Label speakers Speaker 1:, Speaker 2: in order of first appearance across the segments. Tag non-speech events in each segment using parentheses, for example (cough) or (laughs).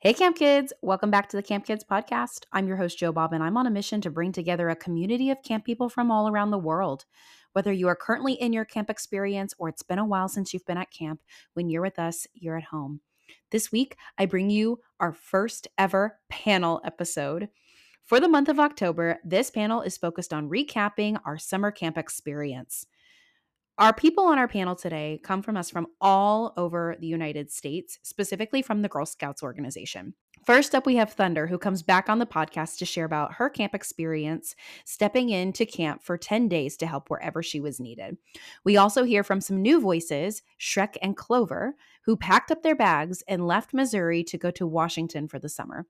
Speaker 1: Hey, Camp Kids! Welcome back to the Camp Kids podcast. I'm your host, Jo Bob, and I'm on a mission to bring together a community of camp people from all around the world. Whether you are currently in your camp experience or it's been a while since you've been at camp, when you're with us, you're at home. This week, I bring you our first ever panel episode. For the month of October, this panel is focused on recapping our summer camp experience. Our people on our panel today come from us from all over the United States, specifically from the Girl Scouts organization. First up, we have Thunder, who comes back on the podcast to share about her camp experience, stepping into camp for 10 days to help wherever she was needed. We also hear from some new voices, Shrek and Clover, who packed up their bags and left Missouri to go to Washington for the summer.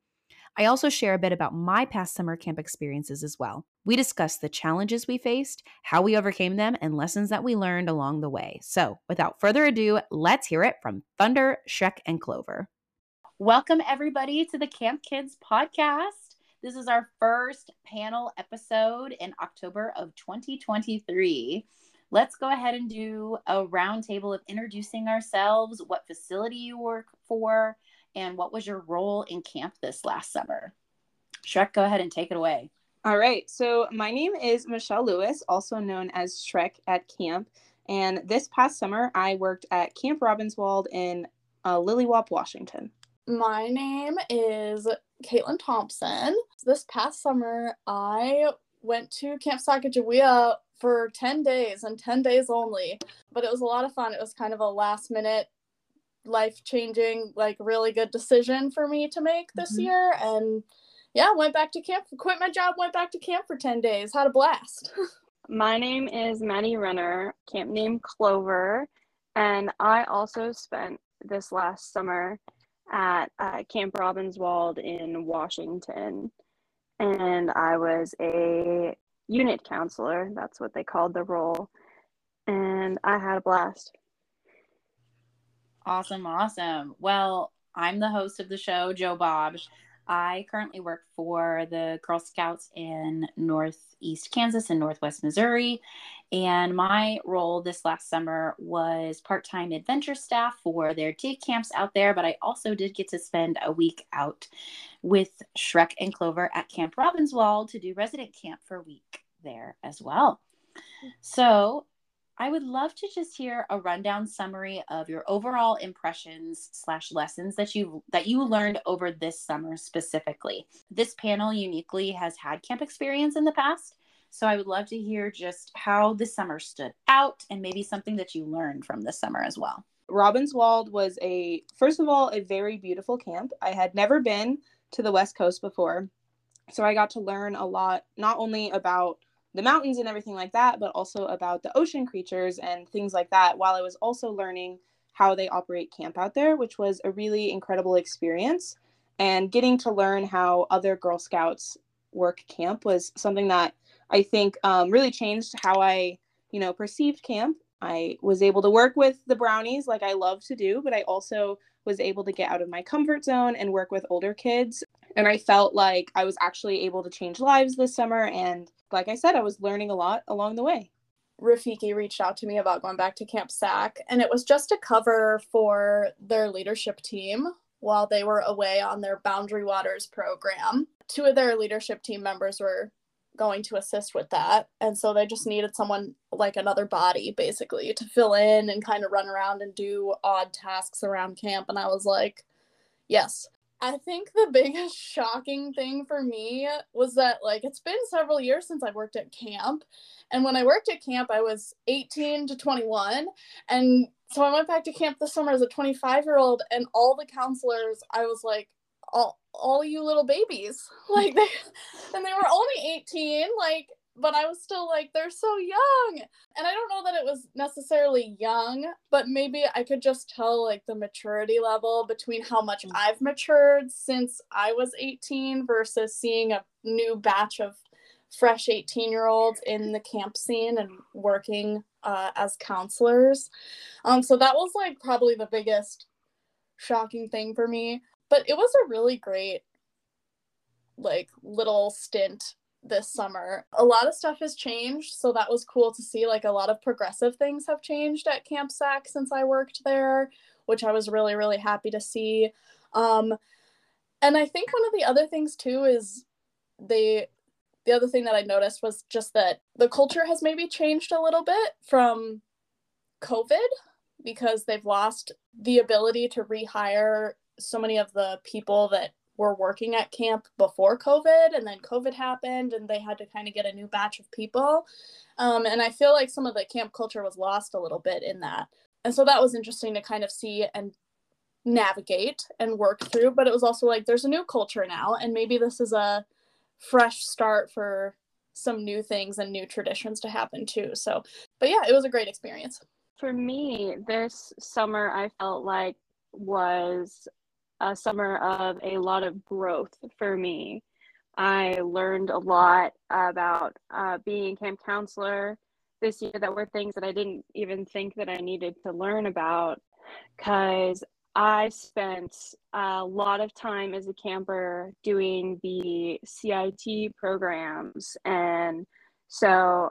Speaker 1: I also share a bit about my past summer camp experiences as well. We discuss the challenges we faced, how we overcame them, and lessons that we learned along the way. So, without further ado, let's hear it from Thunder, Shrek, and Clover. Welcome, everybody, to the Camp Kids podcast. This is our first panel episode in October of 2023. Let's go ahead and do a roundtable of introducing ourselves, what facility you work for, and what was your role in camp this last summer? Shrek, go ahead and take it away.
Speaker 2: All right. So, my name is Michelle Lewis, also known as Shrek at camp. And this past summer, I worked at Camp Robbinswold in uh, Lilliwaup, Washington.
Speaker 3: My name is Caitlin Thompson. This past summer, I went to Camp Sacagawea for 10 days and 10 days only, but it was a lot of fun. It was kind of a last minute life changing, like really good decision for me to make this mm-hmm. year. And yeah, went back to camp, quit my job, went back to camp for 10 days, had a blast. (laughs)
Speaker 4: my name is Maddie Renner, camp name Clover, and I also spent this last summer at uh, Camp Robbinswold in Washington. And I was a unit counselor, that's what they called the role. And I had a blast.
Speaker 1: Awesome, awesome. Well, I'm the host of the show, Jo Bob. I currently work for the Girl Scouts in Northeast Kansas and Northwest Missouri. And my role this last summer was part time adventure staff for their dig camps out there. But I also did get to spend a week out with Shrek and Clover at Camp Robbinswold to do resident camp for a week there as well. So I would love to just hear a rundown summary of your overall impressions slash lessons that you that you learned over this summer specifically. This panel uniquely has had camp experience in the past, so I would love to hear just how the summer stood out and maybe something that you learned from this summer as well.
Speaker 2: Robbinswold was a first of all a very beautiful camp. I had never been to the West Coast before, so I got to learn a lot not only about the mountains and everything like that, but also about the ocean creatures and things like that, while I was also learning how they operate camp out there, which was a really incredible experience. And getting to learn how other Girl Scouts work camp was something that I think um, really changed how I, you know, perceived camp. I was able to work with the brownies like I love to do, but I also was able to get out of my comfort zone and work with older kids. And I felt like I was actually able to change lives this summer and like I said, I was learning a lot along the way.
Speaker 3: Rafiki reached out to me about going back to Camp SAC, and it was just a cover for their leadership team while they were away on their Boundary Waters program. Two of their leadership team members were going to assist with that, and so they just needed someone like another body basically to fill in and kind of run around and do odd tasks around camp. And I was like, yes. I think the biggest shocking thing for me was that like it's been several years since I worked at camp. And when I worked at camp, I was 18 to 21. And so I went back to camp this summer as a 25 year old, and all the counselors, I was like, all, all you little babies. (laughs) Like they and they were only 18. Like but I was still like, they're so young. And I don't know that it was necessarily young, but maybe I could just tell like the maturity level between how much mm. I've matured since I was 18 versus seeing a new batch of fresh 18 year olds in the camp scene and working uh, as counselors. Um, so that was like probably the biggest shocking thing for me. But it was a really great like little stint this summer. A lot of stuff has changed, so that was cool to see. Like a lot of progressive things have changed at Camp SAC since I worked there, which I was really really happy to see. Um, And I think one of the other things too is they the other thing that I noticed was just that the culture has maybe changed a little bit from COVID because they've lost the ability to rehire so many of the people that were working at camp before COVID, and then COVID happened, and they had to kind of get a new batch of people. Um, and I feel like some of the camp culture was lost a little bit in that. And so that was interesting to kind of see and navigate and work through. But it was also like there's a new culture now, and maybe this is a fresh start for some new things and new traditions to happen too. So, but yeah, it was a great experience.
Speaker 4: For me, this summer I felt like was a summer of a lot of growth for me. I learned a lot about uh, being camp counselor this year that were things that I didn't even think that I needed to learn about because I spent a lot of time as a camper doing the CIT programs. And so,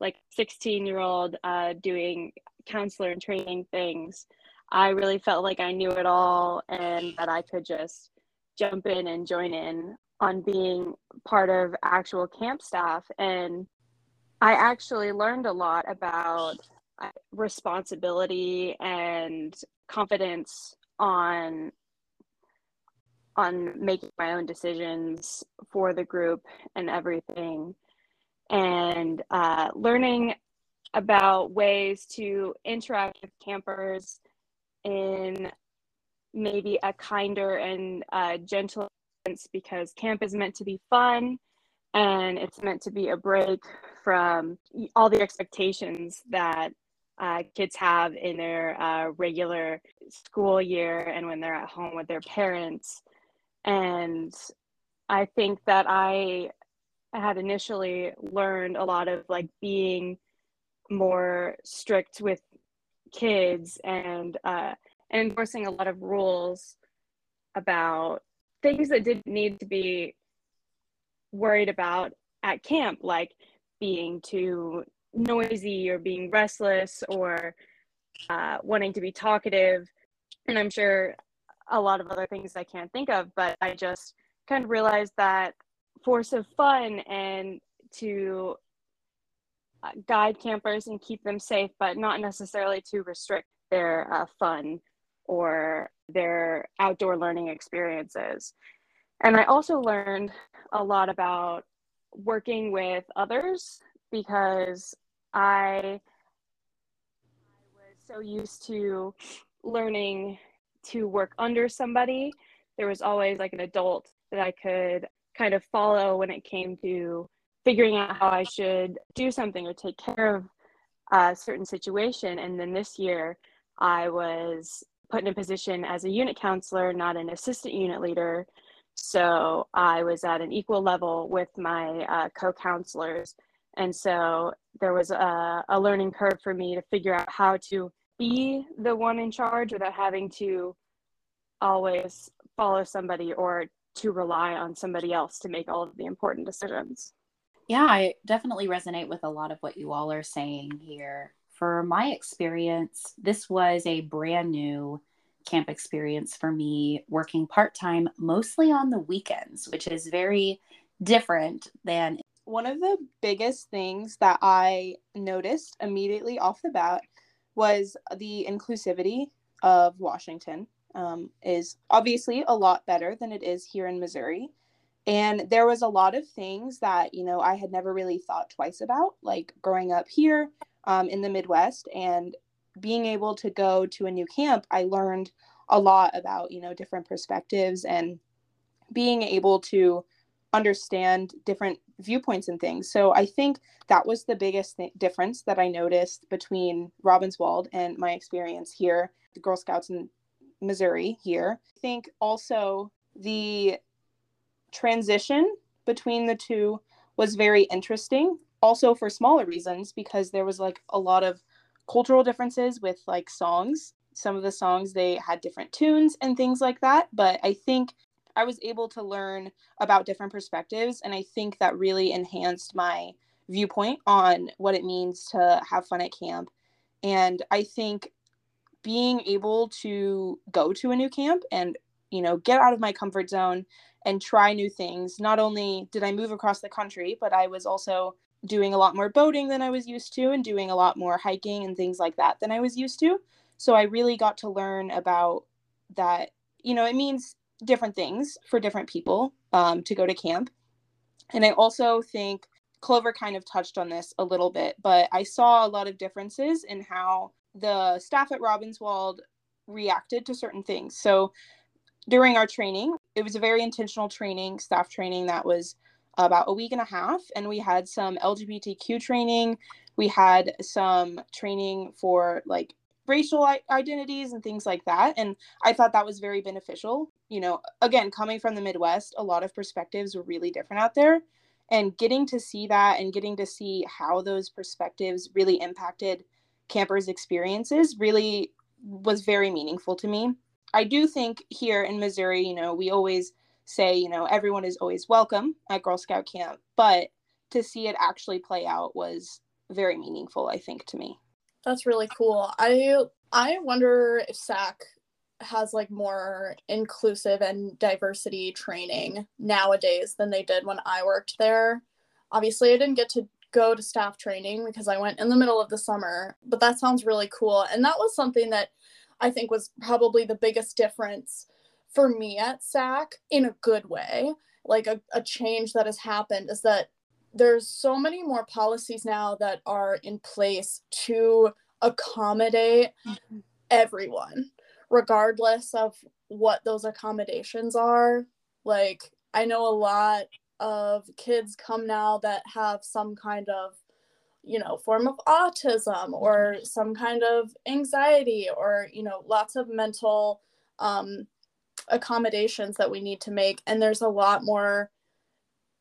Speaker 4: like 16 year old uh, doing counselor and training things, I really felt like I knew it all and that I could just jump in and join in on being part of actual camp staff. And I actually learned a lot about responsibility and confidence on on making my own decisions for the group and everything and uh, learning about ways to interact with campers in maybe a kinder and uh, gentle sense because camp is meant to be fun and it's meant to be a break from all the expectations that uh, kids have in their uh, regular school year and when they're at home with their parents. And I think that I had initially learned a lot of like being more strict with kids and uh, and enforcing a lot of rules about things that didn't need to be worried about at camp, like being too noisy or being restless or uh, wanting to be talkative. And I'm sure a lot of other things I can't think of, but I just kind of realized that force of fun and to guide campers and keep them safe, but not necessarily to restrict their uh, fun or their outdoor learning experiences. And I also learned a lot about working with others because I, I was so used to learning to work under somebody. There was always like an adult that I could kind of follow when it came to figuring out how I should do something or take care of a certain situation. And then this year, I was put in a position as a unit counselor, not an assistant unit leader. So I was at an equal level with my uh, co counselors and so there was a, a learning curve for me to figure out how to be the one in charge without having to always follow somebody or to rely on somebody else to make all of the important decisions.
Speaker 1: Yeah, I definitely resonate with a lot of what you all are saying here. For my experience, this was a brand new camp experience for me, working part time mostly on the weekends, which is very different than
Speaker 2: one of the biggest things that I noticed immediately off the bat was the inclusivity of Washington um, is obviously a lot better than it is here in Missouri. And there was a lot of things that, you know, I had never really thought twice about, like growing up here um, in the Midwest and being able to go to a new camp, I learned a lot about, you know, different perspectives and being able to understand different viewpoints and things. So I think that was the biggest th- difference that I noticed between Robbinswold and my experience here, the Girl Scouts in Missouri here. I think also the transition between the two was very interesting, also for smaller reasons, because there was like a lot of cultural differences with like songs. Some of the songs they had different tunes and things like that. But I think I was able to learn about different perspectives. And I think that really enhanced my viewpoint on what it means to have fun at camp. And I think being able to go to a new camp and you know, get out of my comfort zone and try new things. Not only did I move across the country, but I was also doing a lot more boating than I was used to and doing a lot more hiking and things like that than I was used to. So I really got to learn about that, you know, it means different things for different people um, to go to camp. And I also think Clover kind of touched on this a little bit, but I saw a lot of differences in how the staff at Robbinswold reacted to certain things. So during our training, it was a very intentional training, staff training that was about a week and a half. And we had some LGBTQ training. We had some training for like racial identities and things like that. And I thought that was very beneficial. You know, again, coming from the Midwest, a lot of perspectives were really different out there. And getting to see that and getting to see how those perspectives really impacted campers' experiences really was very meaningful to me. I do think here in Missouri, you know, we always say, you know, everyone is always welcome at Girl Scout camp, but to see it actually play out was very meaningful, I think, to me.
Speaker 3: That's really cool. I I wonder if SAC has like more inclusive and diversity training nowadays than they did when I worked there. Obviously, I didn't get to go to staff training because I went in the middle of the summer, but that sounds really cool. And that was something that I think was probably the biggest difference for me at SAC in a good way. Like a, a change that has happened is that there's so many more policies now that are in place to accommodate mm-hmm. everyone regardless of what those accommodations are like i know a lot of kids come now that have some kind of you know form of autism or mm-hmm. some kind of anxiety or you know lots of mental um, accommodations that we need to make. And there's a lot more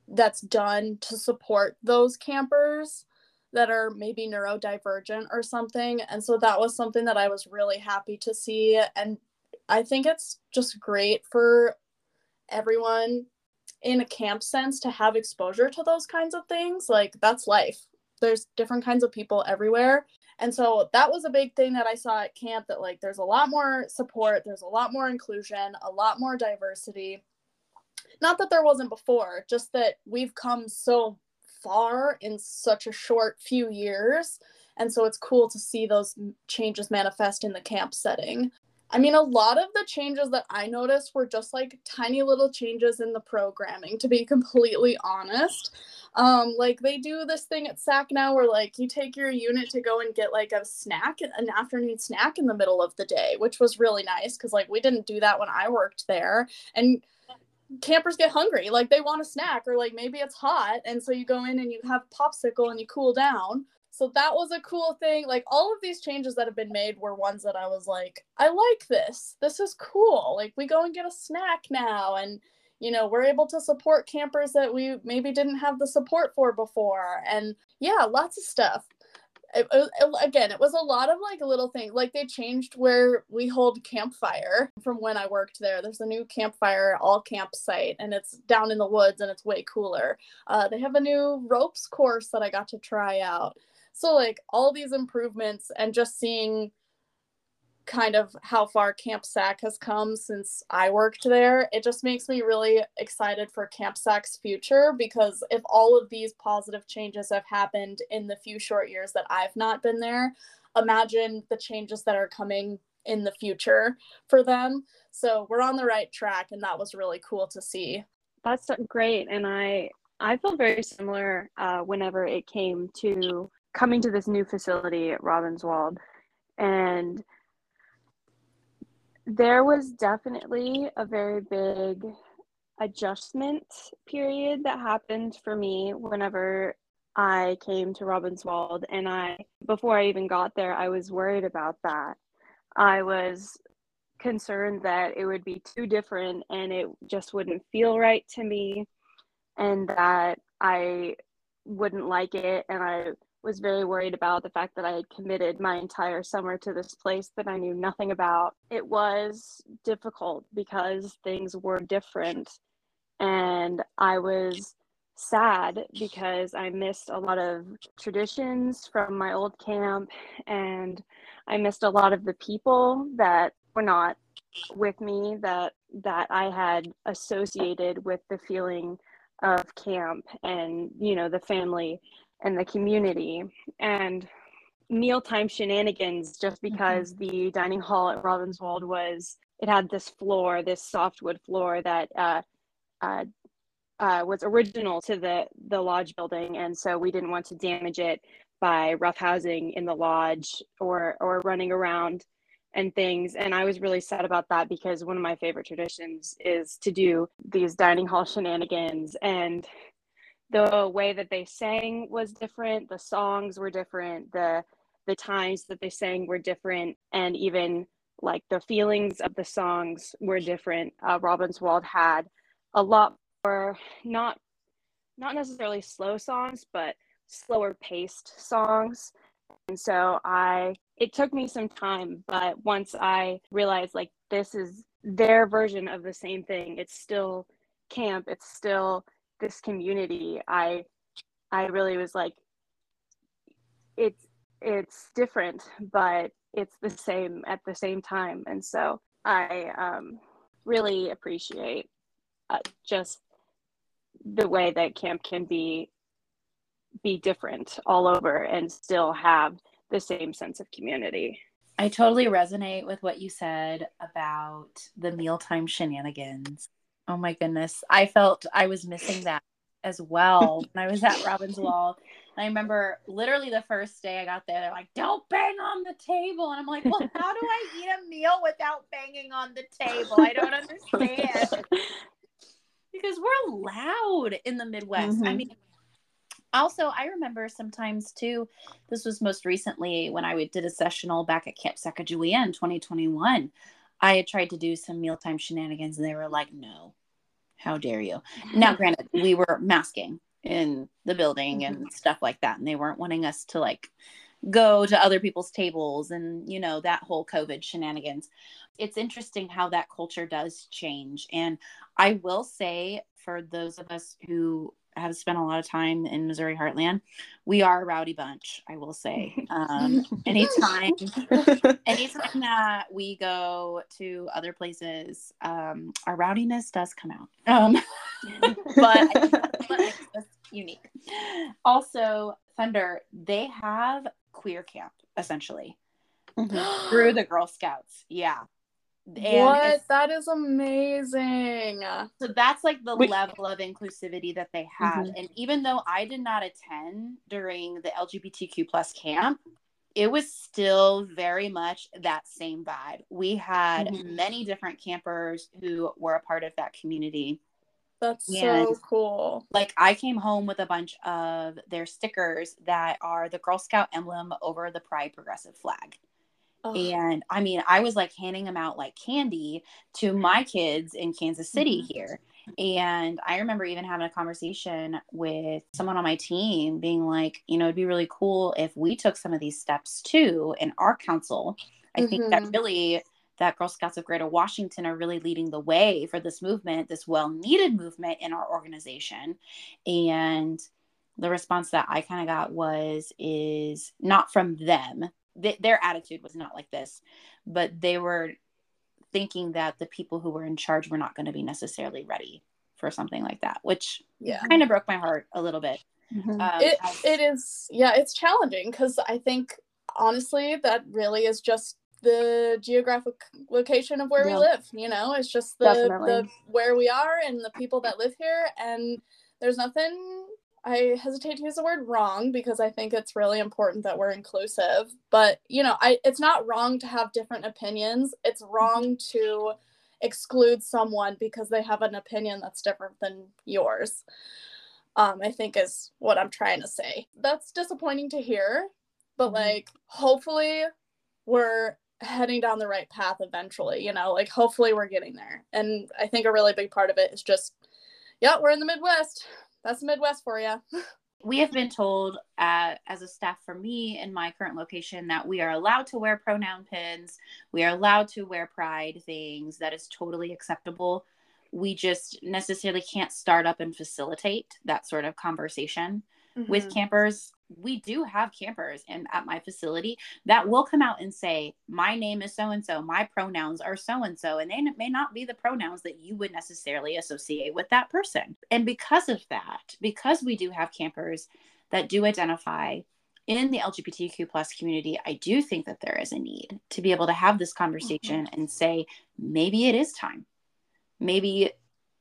Speaker 3: that's done to support those campers that are maybe neurodivergent or something. And so that was something that i was really happy to see. And i think it's just great for everyone in a camp sense to have exposure to those kinds of things. Like that's life there's different kinds of people everywhere. And so that was a big thing that i saw at camp that like there's a lot more support there's a lot more inclusion a lot more diversity. Not that there wasn't before just that we've come so far in such a short few years. And so it's cool to see those changes manifest in the camp setting I mean, a lot of the changes that I noticed were just like tiny little changes in the programming, to be completely honest. Um, like they do this thing at SAC now where like you take your unit to go and get like a snack, an afternoon snack in the middle of the day, which was really nice because like we didn't do that when I worked there. And campers get hungry, like they want a snack, or like maybe it's hot, and so you go in and you have popsicle and you cool down. So that was a cool thing. Like all of these changes that have been made were ones that I was like, I like this. This is cool. Like we go and get a snack now and you know, we're able to support campers that we maybe didn't have the support for before. And yeah, lots of stuff. It, it, again, it was a lot of like little things. Like they changed where we hold campfire from when I worked there. There's a new campfire all campsite, and it's down in the woods, and it's way cooler. Uh, they have a new ropes course that I got to try out. So like all these improvements and just seeing kind of how far Camp SAC has come since I worked there, it just makes me really excited for Camp SAC's future because if all of these positive changes have happened in the few short years that I've not been there, imagine the changes that are coming in the future for them. So we're on the right track and that was really cool to see.
Speaker 4: That's great and I I feel very similar uh, whenever it came to coming to this new facility at Robbinswold and there was definitely a very big adjustment period that happened for me whenever I came to Robbinswold and I before I even got there I was worried about that. I was concerned that it would be too different and it just wouldn't feel right to me and that I wouldn't like it. And I was very worried about the fact that I had committed my entire summer to this place that I knew nothing about. It was difficult because things were different. And I was sad because I missed a lot of traditions from my old camp and I missed a lot of the people that were not with me that that I had associated with the feeling of camp and you know the family and the community and mealtime shenanigans just mm-hmm. because mm-hmm. the dining hall at Robbinswold was it had this floor, this softwood floor that uh, uh, uh, was original to the the lodge building, and so we didn't want to damage it by roughhousing in the lodge or or running around and things. And I was really sad about that because one of my favorite traditions is to do these dining hall shenanigans and the way that they sang was different the songs were different the the times that they sang were different and even like the feelings of the songs were different. Uh, Robbinswold had a lot more not not necessarily slow songs but slower paced songs. And so i it took me some time but once i realized like this is their version of the same thing it's still camp it's still this community i i really was like it's it's different but it's the same at the same time. And so i um, really appreciate uh, just the way that camp can be be different all over and still have the same sense of community.
Speaker 1: I totally resonate with what you said about the mealtime shenanigans oh my goodness i felt i was missing that as well when I was at Robbinswold. And I remember literally the first day I got there, they're like, don't bang on the table. And I'm like, well, how do I eat a meal without banging on the table? I don't understand. (laughs) because we're loud in the Midwest. Mm-hmm. I mean, also, I remember sometimes too, this was most recently when I did a sessional back at Camp Sacagawea in 2021. I had tried to do some mealtime shenanigans and they were like, no, how dare you? Now, (laughs) granted, we were masking in the building and stuff like that, and they weren't wanting us to like go to other people's tables and you know that whole covid shenanigans it's interesting how that culture does change and i will say for those of us who have spent a lot of time in Missouri Heartland. We are a rowdy bunch, I will say. Um, (laughs) anytime, (laughs) anytime that we go to other places, um, our rowdiness does come out. Um, (laughs) but, unique. Also, Thunder, they have queer camp essentially mm-hmm. (gasps) through the Girl Scouts. Yeah.
Speaker 3: And what? That is amazing.
Speaker 1: So that's like the Wait. level of inclusivity that they have. Mm-hmm. And even though I did not attend during the LGBTQ plus camp, it was still very much that same vibe. We had mm-hmm. many different campers who were a part of that community.
Speaker 3: That's and, so cool.
Speaker 1: Like I came home with a bunch of their stickers that are the Girl Scout emblem over the Pride Progressive flag. Oh. And I mean, I was like handing them out like candy to my kids in Kansas City mm-hmm. here. And I remember even having a conversation with someone on my team being like, you know, it'd be really cool if we took some of these steps too in our council. I mm-hmm. think that mm-hmm. really that Girl Scouts of Greater Washington are really leading the way for this movement, this well needed movement in our organization. And the response that I kind of got was, is not from them, th- their attitude was not like this, but they were thinking that the people who were in charge were not going to be necessarily ready for something like that, which yeah. kind of broke my heart a little bit.
Speaker 3: Mm-hmm. Um, it, it is, yeah, it's challenging because I think honestly that really is just the geographic location of where yeah. we live. You know, it's just the, the where we are and the people that live here, and there's nothing I hesitate to use the word wrong because I think it's really important that we're inclusive. But, you know, I it's not wrong to have different opinions. It's wrong to exclude someone because they have an opinion that's different than yours. Um, I think is what I'm trying to say. That's disappointing to hear, but mm-hmm. like hopefully we're heading down the right path eventually, you know, like hopefully we're getting there. And I think a really big part of it is just yeah, we're in the Midwest that's Midwest for you. (laughs)
Speaker 1: we have been told uh, as a staff for me in my current location that we are allowed to wear pronoun pins we are allowed to wear pride things that is totally acceptable we just necessarily can't start up and facilitate that sort of conversation mm-hmm. with campers we do have campers and at my facility that will come out and say my name is so and so my pronouns are so and so and they may not be the pronouns that you would necessarily associate with that person and because of that because we do have campers that do identify in the lgbtq plus community i do think that there is a need to be able to have this conversation mm-hmm. and say maybe it is time maybe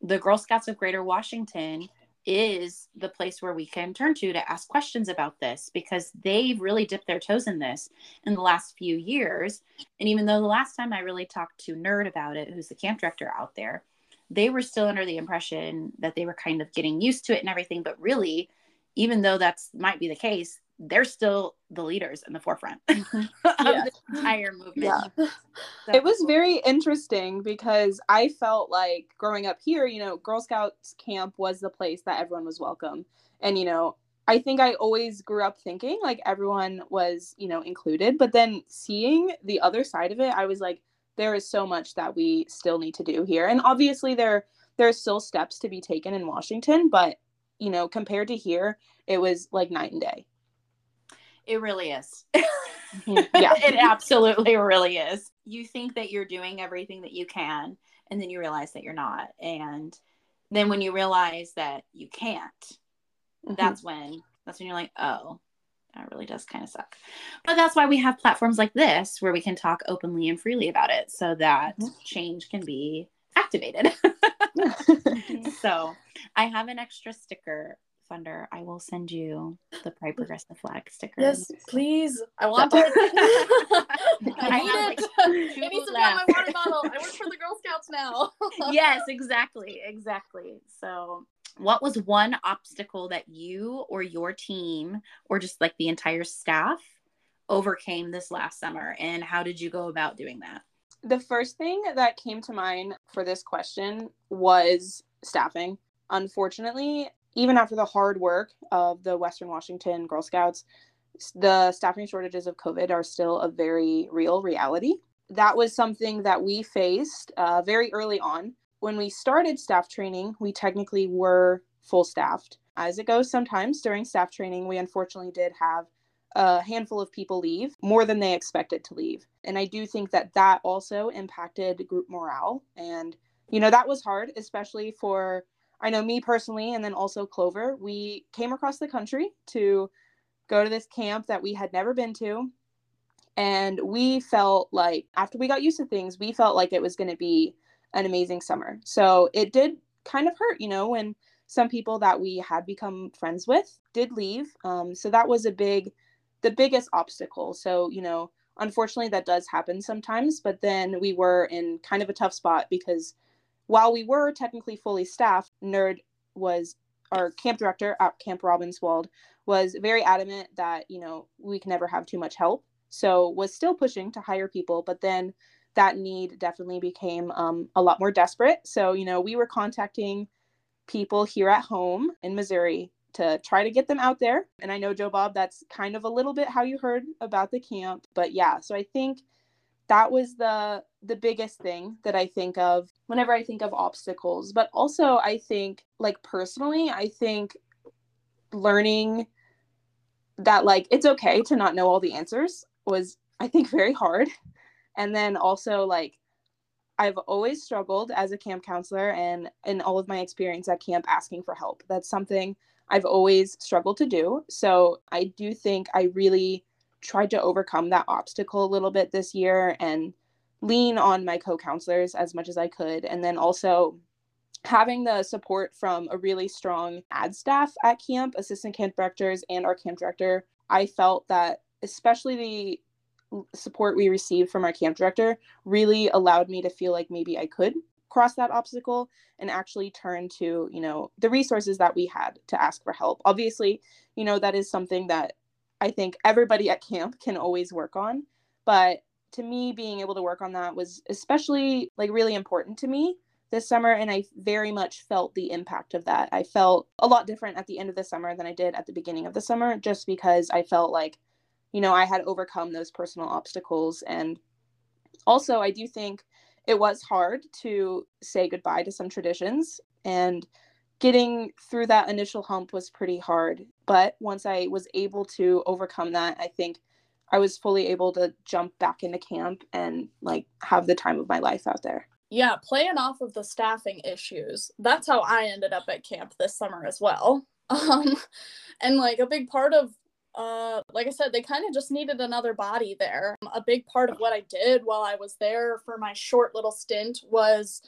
Speaker 1: the girl scouts of greater washington is the place where we can turn to to ask questions about this because they've really dipped their toes in this in the last few years. And even though the last time I really talked to Nerd about it, who's the camp director out there, they were still under the impression that they were kind of getting used to it and everything. But really, even though that's might be the case, they're still the leaders in the forefront mm-hmm. (laughs) of yeah. the entire movement. Yeah.
Speaker 2: It was very interesting because I felt like growing up here, you know, Girl Scouts camp was the place that everyone was welcome. And, you know, I think I always grew up thinking like everyone was, you know, included. But then seeing the other side of it, I was like, there is so much that we still need to do here. And obviously there there are still steps to be taken in Washington, but you know, compared to here, it was like night and day.
Speaker 1: It really is. Mm-hmm. yeah. (laughs) it absolutely really is. You think that you're doing everything that you can, and then you realize that you're not. And then when you realize that you can't, mm-hmm. that's when that's when you're like, oh, that really does kind of suck. But that's why we have platforms like this where we can talk openly and freely about it so that mm-hmm. change can be activated. (laughs) (laughs) so I have an extra sticker Thunder, I will send you the Pride Progressive Flag sticker.
Speaker 3: Yes, please. I want it. (laughs) I need it. I need some on my water bottle. I work for the Girl Scouts now. (laughs)
Speaker 1: yes, exactly. Exactly. So what was one obstacle that you or your team or just like the entire staff overcame this last summer and how did you go about doing that
Speaker 2: the first thing that came to mind for this question was staffing unfortunately even after the hard work of the Western Washington Girl Scouts, the staffing shortages of COVID are still a very real reality. That was something that we faced uh, very early on. When we started staff training, we technically were full staffed. As it goes sometimes during staff training, we unfortunately did have a handful of people leave more than they expected to leave. And I do think that that also impacted group morale. And, you know, that was hard, especially for I know me personally, and then also Clover, we came across the country to go to this camp that we had never been to. And we felt like, after we got used to things, we felt like it was going to be an amazing summer. So it did kind of hurt, you know, when some people that we had become friends with did leave. Um, so that was a big, the biggest obstacle. So, you know, unfortunately, that does happen sometimes. But then we were in kind of a tough spot because while we were technically fully staffed, Nerd was our camp director at Camp Robbinswold was very adamant that you know we can never have too much help. So was still pushing to hire people, but then that need definitely became um, a lot more desperate. So you know we were contacting people here at home in Missouri to try to get them out there. And I know Jo Bob, that's kind of a little bit how you heard about the camp, but yeah. So I think that was the the biggest thing that I think of whenever I think of obstacles. But also I think like personally, I think learning that like it's okay to not know all the answers was I think very hard. And then also like I've always struggled as a camp counselor and in all of my experience at camp asking for help. That's something I've always struggled to do. So I do think I really tried to overcome that obstacle a little bit this year and lean on my co-counselors as much as I could and then also having the support from a really strong ad staff at camp, assistant camp directors and our camp director, I felt that especially the support we received from our camp director really allowed me to feel like maybe I could cross that obstacle and actually turn to, you know, the resources that we had to ask for help. Obviously, you know, that is something that I think everybody at camp can always work on. But to me, being able to work on that was especially like really important to me this summer. And I very much felt the impact of that. I felt a lot different at the end of the summer than I did at the beginning of the summer, just because I felt like, you know, I had overcome those personal obstacles. And also, I do think it was hard to say goodbye to some traditions and getting through that initial hump was pretty hard. But once I was able to overcome that, I think I was fully able to jump back into camp and like have the time of my life out there.
Speaker 3: Yeah, playing off of the staffing issues. That's how I ended up at camp this summer as well. (laughs) Um, and like a big part of uh like i said they kind of just needed another body there a big part of what i did while i was there for my short little stint was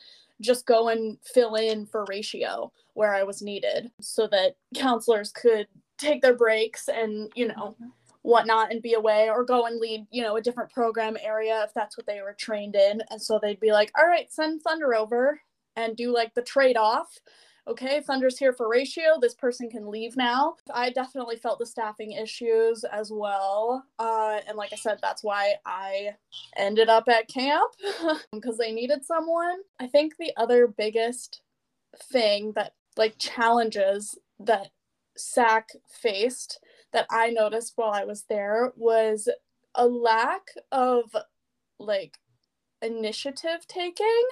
Speaker 3: just go and fill in for ratio where i was needed so that counselors could take their breaks and you know mm-hmm. whatnot and be away or go and lead, you know, a different program area if that's what they were trained in. And so they'd be like, all right, send Thunder over and do like the trade off. Okay, Thunder's here for ratio. This person can leave now. I definitely felt the staffing issues as well. Uh, and like I said, that's why I ended up at camp (laughs) because they needed someone. I think the other biggest thing that like challenges that SAC faced that I noticed while I was there was a lack of like initiative taking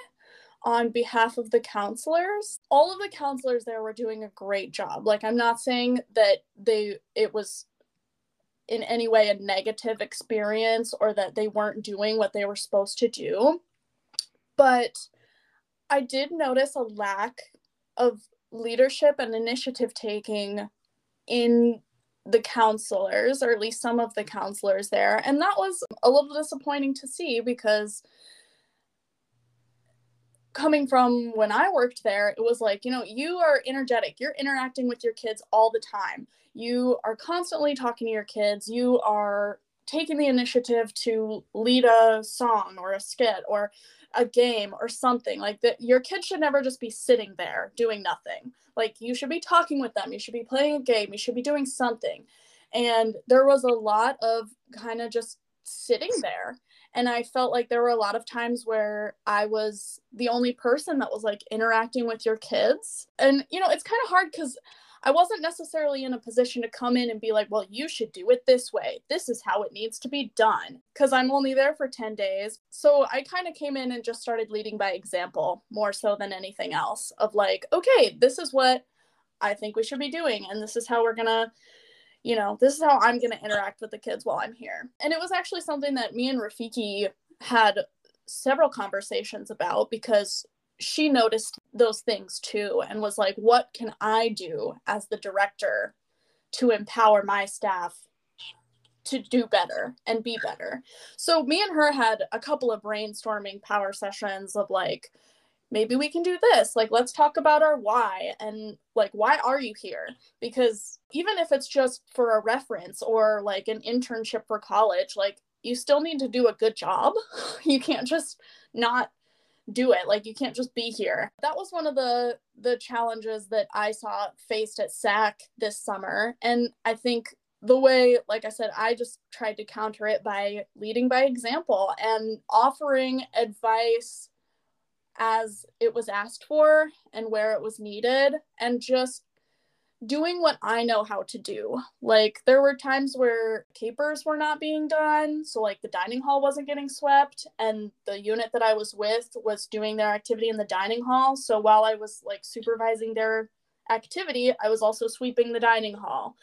Speaker 3: on behalf of the counselors. All of the counselors there were doing a great job. Like I'm not saying that they it was in any way a negative experience or that they weren't doing what they were supposed to do. But I did notice a lack of leadership and initiative taking in the counselors, or at least some of the counselors there. And that was a little disappointing to see because coming from when I worked there, it was like, you know, you are energetic, you're interacting with your kids all the time. You are constantly talking to your kids, you are taking the initiative to lead a song or a skit or a game or something. Like that your kids should never just be sitting there doing nothing. Like you should be talking with them. You should be playing a game. You should be doing something. And there was a lot of kind of just sitting there and i felt like there were a lot of times where i was the only person that was like interacting with your kids and you know it's kind of hard because I wasn't necessarily in a position to come in and be like, well, you should do it this way. This is how it needs to be done. Because I'm only there for 10 days. So I kind of came in and just started leading by example more so than anything else of like, okay, this is what I think we should be doing. And this is how we're to you know, this is how I'm going to interact with the kids while I'm here. And it was actually something that me and Rafiki had several conversations about because she noticed those things too and was like, what can I do as the director to empower my staff to do better and be better? So, me and her had a couple of brainstorming power sessions of like, maybe we can do this. Like, let's talk about our why and like, why are you here? Because even if it's just for a reference or like an internship for college, like, you still need to do a good job. (laughs) You can't just not do it like you can't just be here that was one of the the challenges that i saw faced at sac this summer and i think the way like i said i just tried to counter it by leading by example and offering advice as it was asked for and where it was needed and just doing what I know how to do. Like there were times where kapers were not being done, so like the dining hall wasn't getting swept and the unit that I was with was doing their activity in the dining hall. So while I was like supervising their activity, I was also sweeping the dining hall.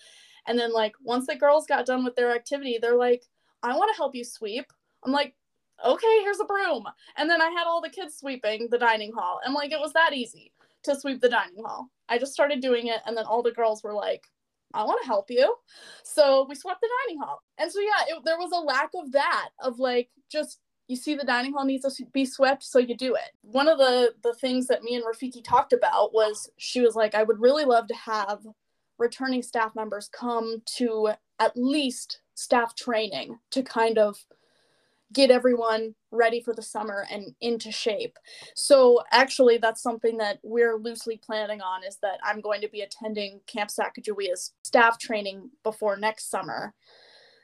Speaker 3: And then like once the girls got done with their activity, they're like, "I want to help you sweep." I'm like, "Okay, here's a broom." And then I had all the kids sweeping the dining hall. And like it was that easy to sweep the dining hall. I just started doing it, and then all the girls were like, I want to help you. So we swept the dining hall. And so, yeah, it, there was a lack of that, of like, just you see the dining hall needs to be swept, so you do it. One of the, the things that me and Rafiki talked about was she was like, I would really love to have returning staff members come to at least staff training to kind of get everyone ready for the summer and into shape. So actually that's something that we're loosely planning on is that I'm going to be attending Camp Sacagawea's staff training before next summer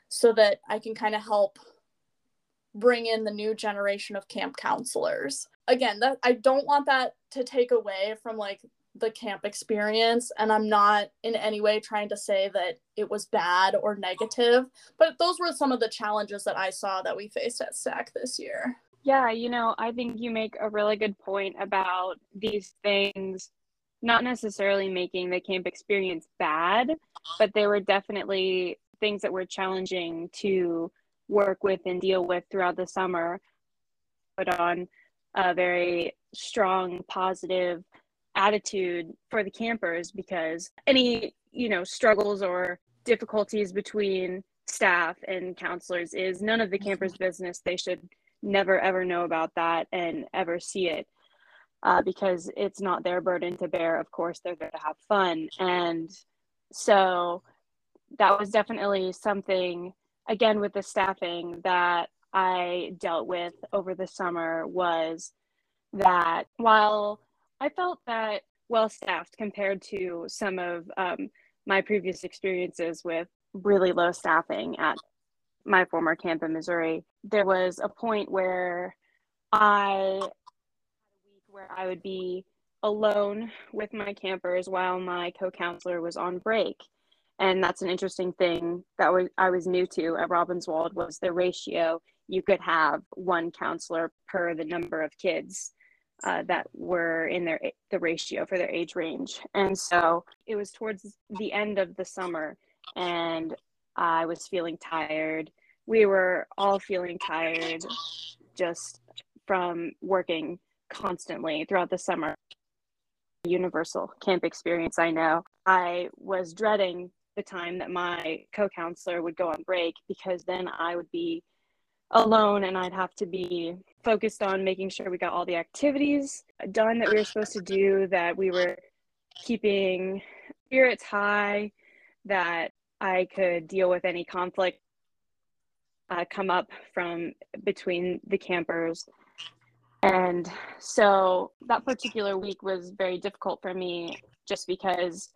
Speaker 3: so that I can kind of help bring in the new generation of camp counselors. Again, that I don't want that to take away from like the camp experience and i'm not in any way trying to say that it was bad or negative but those were some of the challenges that i saw that we faced at sac this year
Speaker 4: yeah you know i think you make a really good point about these things not necessarily making the camp experience bad, but they were definitely things that were challenging to work with and deal with throughout the summer. Put on a very strong, positive attitude for the campers because any, you know, struggles or difficulties between staff and counselors is none of the campers' business. They should never ever know about that and ever see it uh, because it's not their burden to bear. Of course, they're there to have fun. And so that was definitely something, again, with the staffing that I dealt with over the summer was that while I felt that well staffed compared to some of um, my previous experiences with really low staffing at my former camp in Missouri, there was a point where I had a week where I would be alone with my campers while my co-counselor was on break. And that's an interesting thing that was I was new to at Robbinswold was the ratio you could have one counselor per the number of kids uh, that were in their the ratio for their age range. And so it was towards the end of the summer, and I was feeling tired. We were all feeling tired, just from working constantly throughout the summer. Universal camp experience, I know. I was dreading the time that my co counselor would go on break because then I would be alone and I'd have to be focused on making sure we got all the activities done that we were supposed to do, that we were keeping spirits high, that I could deal with any conflict uh, come up from between the campers and so that particular week was very difficult for me just because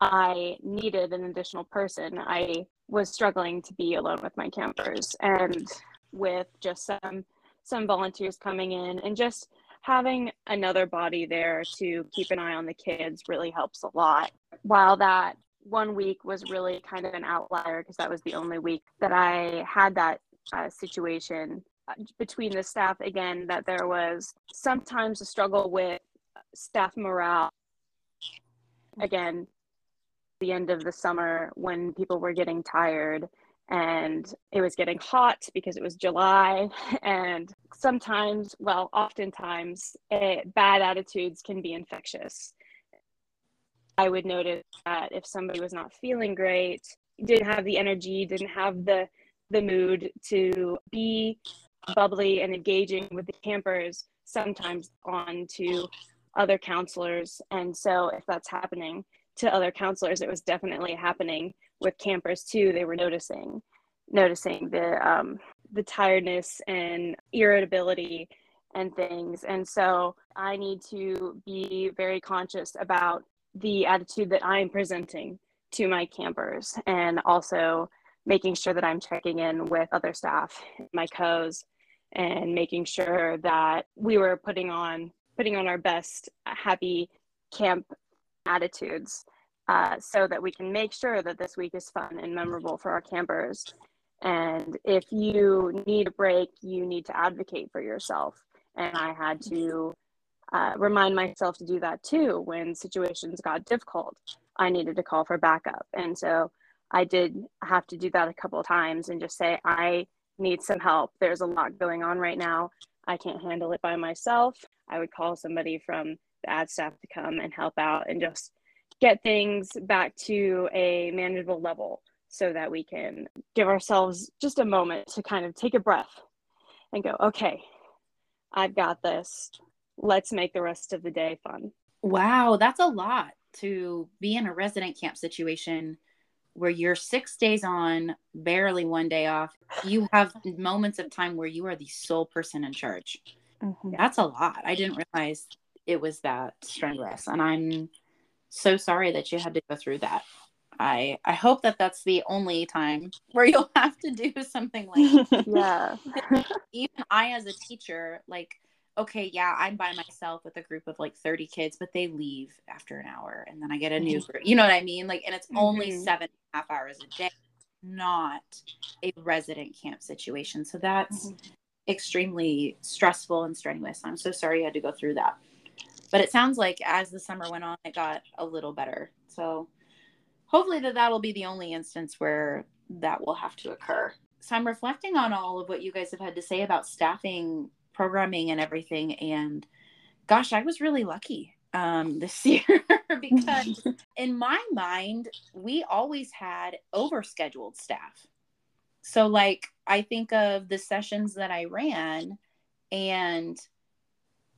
Speaker 4: I needed an additional person. I was struggling to be alone with my campers and with just some some volunteers coming in and just having another body there to keep an eye on the kids really helps a lot. While that one week was really kind of an outlier because that was the only week that I had that uh, situation between the staff again that there was sometimes a struggle with staff morale again the end of the summer when people were getting tired and it was getting hot because it was July (laughs) and sometimes well oftentimes eh, bad attitudes can be infectious I would notice that if somebody was not feeling great didn't have the energy didn't have the the mood to be bubbly and engaging with the campers, sometimes on to other counselors. And so if that's happening to other counselors, it was definitely happening with campers too. They were noticing noticing the um, the tiredness and irritability and things. And so I need to be very conscious about the attitude that I'm presenting to my campers and also making sure that I'm checking in with other staff, my co's, and making sure that we were putting on putting on our best happy camp attitudes uh, so that we can make sure that this week is fun and memorable for our campers and if you need a break you need to advocate for yourself and i had to uh, remind myself to do that too when situations got difficult i needed to call for backup and so i did have to do that a couple of times and just say i need some help. There's a lot going on right now. I can't handle it by myself. I would call somebody from the ad staff to come and help out and just get things back to a manageable level so that we can give ourselves just a moment to kind of take a breath and go, okay, I've got this. Let's make the rest of the day fun.
Speaker 1: Wow, that's a lot to be in a resident camp situation where you're six days on, barely one day off. You have moments of time where you are the sole person in charge. Mm-hmm. That's a lot. I didn't realize it was that strenuous, and I'm so sorry that you had to go through that. I I hope that that's the only time (laughs) where you'll have to do something like (laughs)
Speaker 4: yeah. (laughs)
Speaker 1: Even I, as a teacher, like okay, yeah, I'm by myself with a group of like 30 kids, but they leave after an hour and then I get a new mm-hmm. group. You know what I mean? Like, and it's mm-hmm. only seven and a half hours a day, not a resident camp situation. So that's mm-hmm. extremely stressful and strenuous. I'm so sorry you had to go through that. But it sounds like as the summer went on, it got a little better. So hopefully that that'll be the only instance where that will have to occur. So I'm reflecting on all of what you guys have had to say about staffing, programming, and everything. And gosh, I was really lucky um, (laughs) this year (laughs) because (laughs) in my mind, we always had overscheduled staff. So, like, I think of the sessions that I ran, and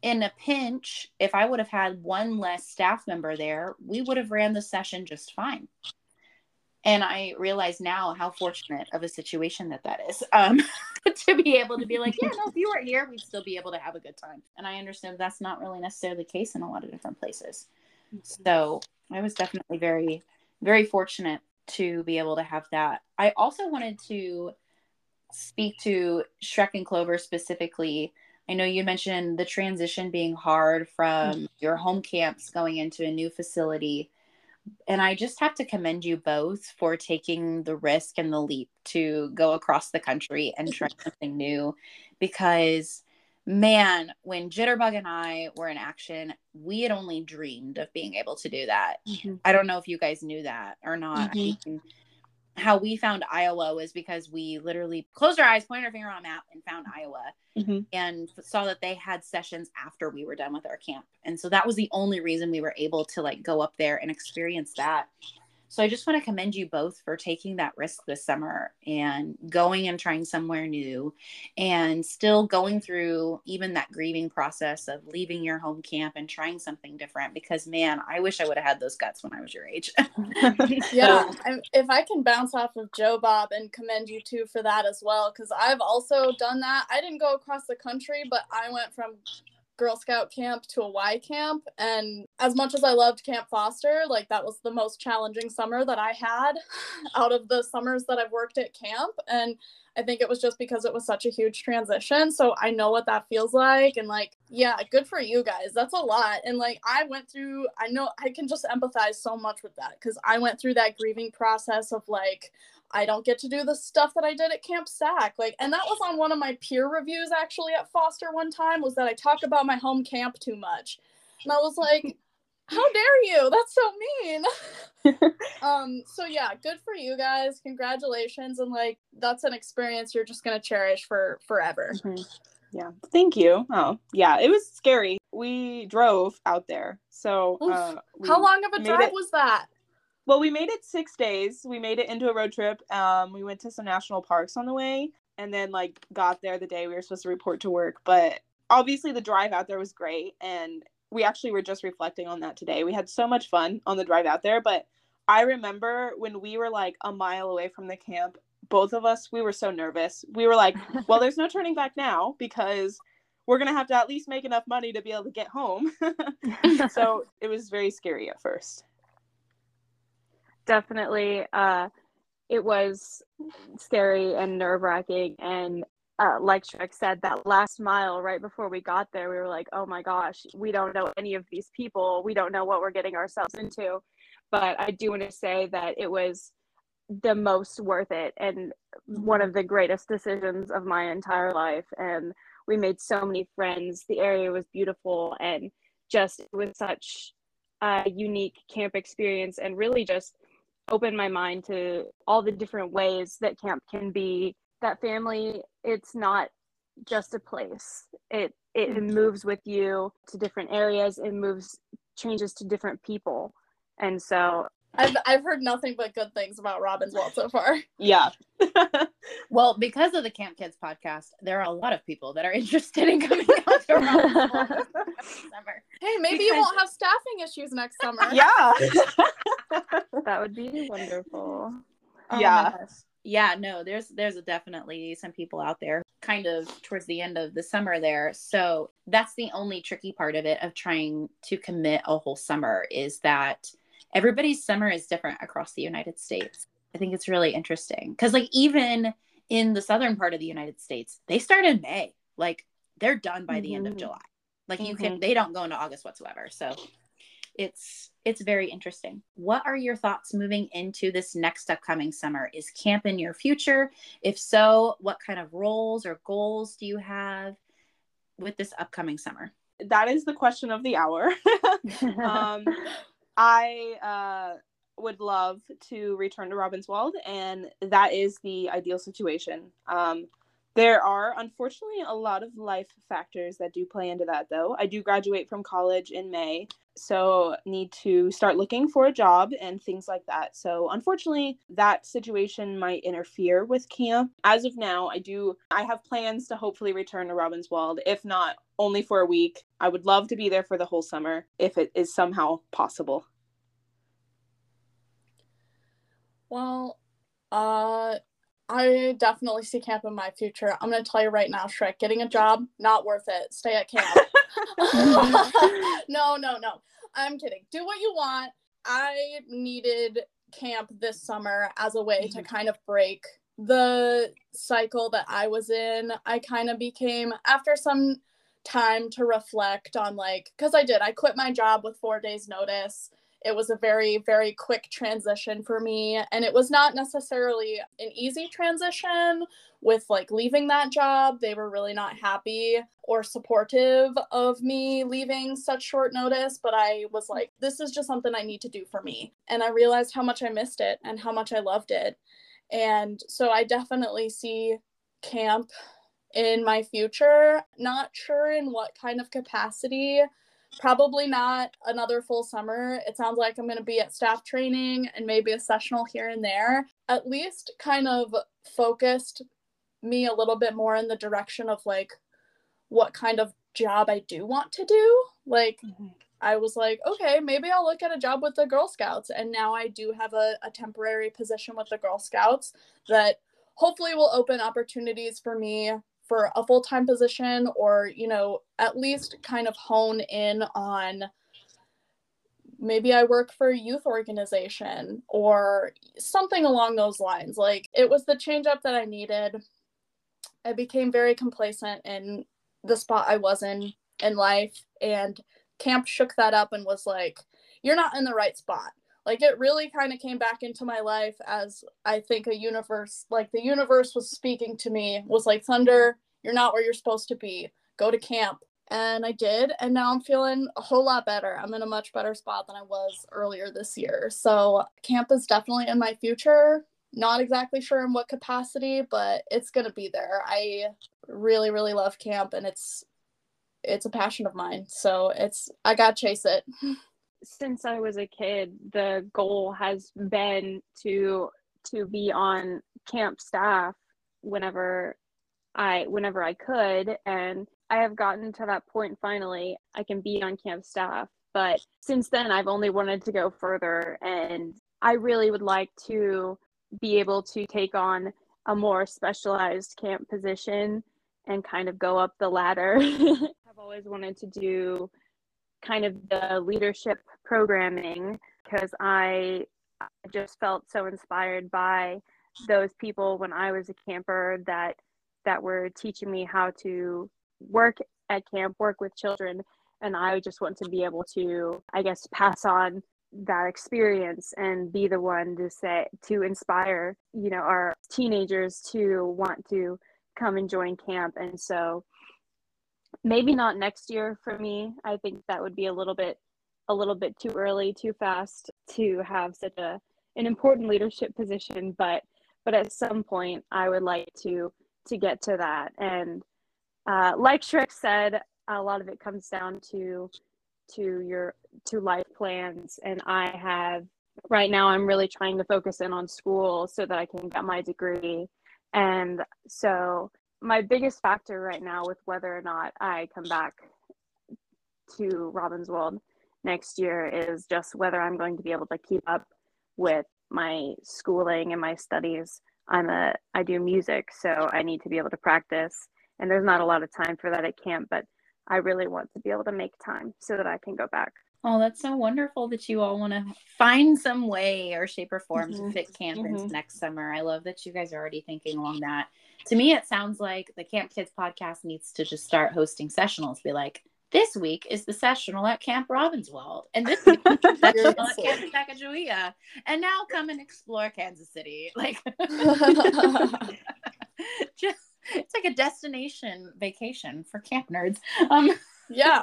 Speaker 1: in a pinch, if I would have had one less staff member there, we would have ran the session just fine. And I realize now how fortunate of a situation that that is um, (laughs) to be able to be like, yeah, no, if you weren't here, we'd still be able to have a good time. And I understand that's not really necessarily the case in a lot of different places. Mm-hmm. So I was definitely very, very fortunate to be able to have that. I also wanted to speak to Shrek and Clover specifically. I know you mentioned the transition being hard from mm-hmm. your home camps going into a new facility. And I just have to commend you both for taking the risk and the leap to go across the country and try (laughs) something new because man, when Jitterbug and I were in action, we had only dreamed of being able to do that. Mm-hmm. I don't know if you guys knew that or not. Mm-hmm. I mean, how we found Iowa was because we literally closed our eyes, pointed our finger on a map, and found Iowa mm-hmm. and saw that they had sessions after we were done with our camp. And so that was the only reason we were able to like go up there and experience that. So I just want to commend you both for taking that risk this summer and going and trying somewhere new and still going through even that grieving process of leaving your home camp and trying something different because man, I wish I would have had those guts when I was your age. (laughs)
Speaker 3: yeah, if I can bounce off of Jo Bob and commend you too for that as well cuz I've also done that. I didn't go across the country, but I went from Girl Scout camp to a Y camp. And as much as I loved Camp Foster, like that was the most challenging summer that I had (sighs) out of the summers that I've worked at camp. And I think it was just because it was such a huge transition. So I know what that feels like. And like, yeah, good for you guys. That's a lot. And like, I went through, I know I can just empathize so much with that because I went through that grieving process of like, I don't get to do the stuff that I did at Camp Sac. Like, and that was on one of my peer reviews actually at Foster one time was that I talk about my home camp too much. And I was like, (laughs) how dare you? That's so mean. (laughs) um, so yeah, good for you guys. Congratulations. And like that's an experience you're just gonna cherish for forever.
Speaker 2: Mm-hmm. Yeah. Thank you. Oh, yeah, it was scary. We drove out there. So uh,
Speaker 3: how long of a drive it- was that?
Speaker 2: Well, we made it six days. We made it into a road trip. Um, we went to some national parks on the way, and then like got there the day we were supposed to report to work. But obviously, the drive out there was great, and we actually were just reflecting on that today. We had so much fun on the drive out there, but I remember when we were like a mile away from the camp, both of us, we were so nervous. We were like, (laughs) well, there's no turning back now because we're going to have to at least make enough money to be able to get home. (laughs) so it was very scary at first
Speaker 4: definitely uh, it was scary and nerve wracking. And uh, like Shrek said, that last mile right before we got there, we were like, oh my gosh, we don't know any of these people. We don't know what we're getting ourselves into. But I do want to say that it was the most worth it and one of the greatest decisions of my entire life. And we made so many friends. The area was beautiful and just with such a unique camp experience and really just opened my mind to all the different ways that camp can be. That family it's not just a place. It it mm-hmm. moves with you to different areas. It moves changes to different people. And so
Speaker 3: I've I've heard nothing but good things about Robbinswold so far. (laughs)
Speaker 2: Yeah.
Speaker 1: well, because of the Camp Kids podcast, there are a lot of people that are (laughs) interested in coming out to Robin's
Speaker 3: Wald summer. (laughs) Hey, maybe because... you won't have staffing issues next summer.
Speaker 2: Yeah.
Speaker 4: that would be wonderful.
Speaker 2: Oh yeah.
Speaker 1: Yeah, no, there's there's definitely some people out there kind of towards the end of the summer there. So that's the only tricky part of it of trying to commit a whole summer is that everybody's summer is different across the United States. I think it's really interesting because, like, even in the southern part of the United States, they start in May. Like, they're done by mm-hmm. the end of mm-hmm. July. Like, mm-hmm. you can, mm-hmm. they don't go into August whatsoever. So, it's it's very interesting. What are your thoughts moving into this next upcoming summer? Is camp in your future? If so, what kind of roles or goals do you have with this upcoming summer?
Speaker 2: that is the question of the hour. (laughs) um, (laughs) I uh, would love to return to Robbinswold, and that is the ideal situation. Um, there are unfortunately a lot of life factors that do play into that, though. I do graduate from college in May, so need to start looking for a job and things like that. So, unfortunately, that situation might interfere with camp. As of now, I do I have plans to hopefully return to Robbinswold, if not only for a week. I would love to be there for the whole summer if it is somehow possible.
Speaker 3: Well, uh I definitely see camp in my future. I'm gonna tell you right now, Shrek, getting a job, not worth it. Stay at camp. (laughs) (laughs) no, no, no. I'm kidding. Do what you want. I needed camp this summer as a way to mm-hmm. kind of break the cycle that I was in. I kind of became after some time to reflect on like because I did. I quit my job with 4 days notice it was a very very quick transition for me. And it was not necessarily an easy transition with like leaving that job. They were really not happy or supportive of me leaving such short notice. But i was like this is just something i need to do for me. And i realized how much i missed it and how much i loved it. And so i definitely see camp in my future. Not sure in what kind of capacity probably not another full summer. It sounds like I'm going to be at staff training and maybe a sessional here and there. At least kind of focused me a little bit more in the direction of like what kind of job I do want to do. Like, mm-hmm. I was like, okay, maybe I'll look at a job with the Girl Scouts. And now I do have a, a temporary position with the Girl Scouts that hopefully will open opportunities for me for a full-time position or you know at least kind of hone in on maybe I work for a youth organization or something along those lines. Like it was the change up that I needed. I became very complacent in the spot I was in in life and camp shook that up and was like you're not in the right spot. Like it really kind of came back into my life as I think a universe, like the universe was speaking to me, was like, Thunder, you're not where you're supposed to be. Go to camp. And I did. And now I'm feeling a whole lot better. I'm in a much better spot than I was earlier this year. So camp is definitely in my future. Not exactly sure in what capacity, but it's going to be there. I really, really love camp and it's it's a passion of mine. So it's I got to chase it. (laughs)
Speaker 4: since I was a kid, the goal has been to to be on camp staff whenever I whenever I could and I have gotten to that point finally. I can be on camp staff, but since then I've only wanted to go further and I really would like to be able to take on a more specialized camp position and kind of go up the ladder. (laughs) I've always wanted to do kind of the leadership programming because I, just felt so inspired by those people when I was a camper that that were teaching me how to work at camp, work with children, and I just want to be able to, I guess, pass on that experience and be the one to say to inspire, you know, our teenagers to want to come and join camp. And so maybe not next year for me. I think that would be a little bit a little bit too early, too fast to have such a an important leadership position, but but at some point I would like to to get to that. And uh, like Shrek said, a lot of it comes down to to your to life plans. And I have right now I'm really trying to focus in on school so that I can get my degree. And so my biggest factor right now with whether or not I come back to Robbinswold next year is just whether I'm going to be able to keep up with my schooling and my studies. I'm a I do music, so I need to be able to practice and there's not a lot of time for that at camp, but I really want to be able to make time so that I can go back.
Speaker 1: Oh, that's so wonderful that you all want to find some way or shape or form mm-hmm. to fit campers mm-hmm. next summer. I love that you guys are already thinking along that. To me, it sounds like the Camp Kids podcast needs to just start hosting sessionals. Be like, this week is the sessional at Camp Robbinswold, and this week is the (laughs) sessional at Camp Sacagawea, and now come and explore Kansas City. (laughs) Like, (laughs) just it's like a destination vacation for camp nerds. Um,
Speaker 3: Yeah.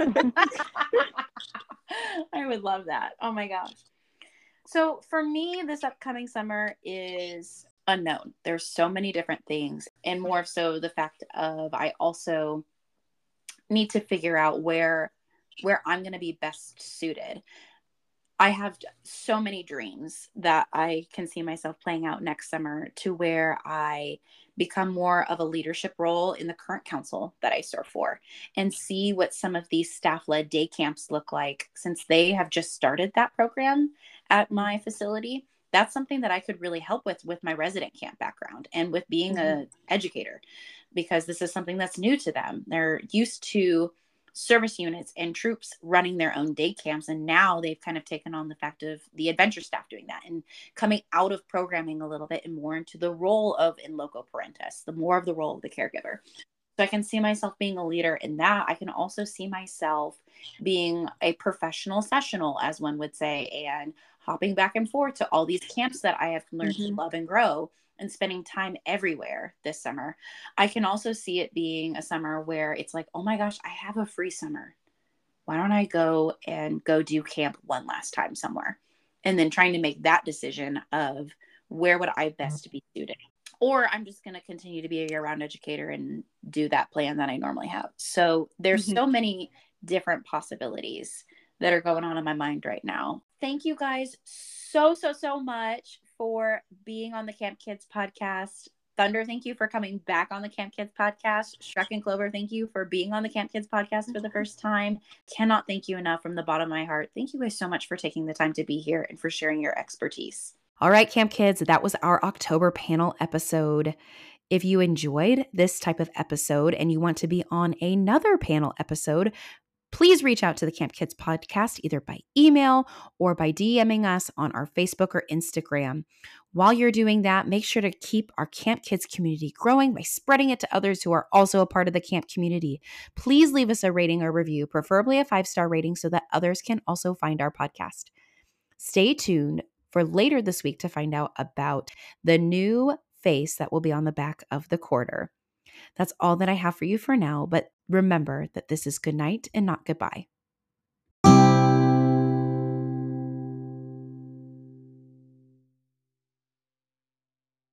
Speaker 3: (laughs)
Speaker 1: I would love that. Oh my gosh. So for me, this upcoming summer is unknown. There's so many different things, and more so the fact of I also need to figure out where where I'm going to be best suited. I have so many dreams that I can see myself playing out next summer to where I become more of a leadership role in the current council that I serve for and see what some of these staff led day camps look like since they have just started that program at my facility. That's something that I could really help with with my resident camp background and with being mm-hmm. a educator because this is something that's new to them. They're used to service units and troops running their own day camps. And now they've kind of taken on the fact of the adventure staff doing that and coming out of programming a little bit and more into the role of in loco parentis, the more of the role of the caregiver. So I can see myself being a leader in that. I can also see myself being a professional sessional, as one would say, and hopping back and forth to all these camps that I have learned mm-hmm. to love and grow and spending time everywhere this summer. I can also see it being a summer where it's like, oh my gosh, I have a free summer. Why don't I go and go do camp one last time somewhere? And then trying to make that decision of where would I best be suited? Or I'm just going to continue to be a year round educator and do that plan that I normally have. So there's mm-hmm. so many different possibilities that are going on in my mind right now. Thank you guys so, so, so much for being on the Camp Kids podcast. Thunder, thank you for coming back on the Camp Kids podcast. Shrek and Clover, thank you for being on the Camp Kids podcast for the first time. Cannot thank you enough from the bottom of my heart. Thank you guys so much for taking the time to be here and for sharing your expertise. All right, Camp Kids, that was our October panel episode. If you enjoyed this type of episode and you want to be on another panel episode, please reach out to the Camp Kids podcast either by email or by DMing us on our Facebook or Instagram. While you're doing that, make sure to keep our Camp Kids community growing by spreading it to others who are also a part of the camp community. Please leave us a rating or review, preferably a five star rating, so that others can also find our podcast. Stay tuned for later this week to find out about the new face that will be on the back of the quarter. That's all that I have for you for now, but remember that this is good night and not goodbye.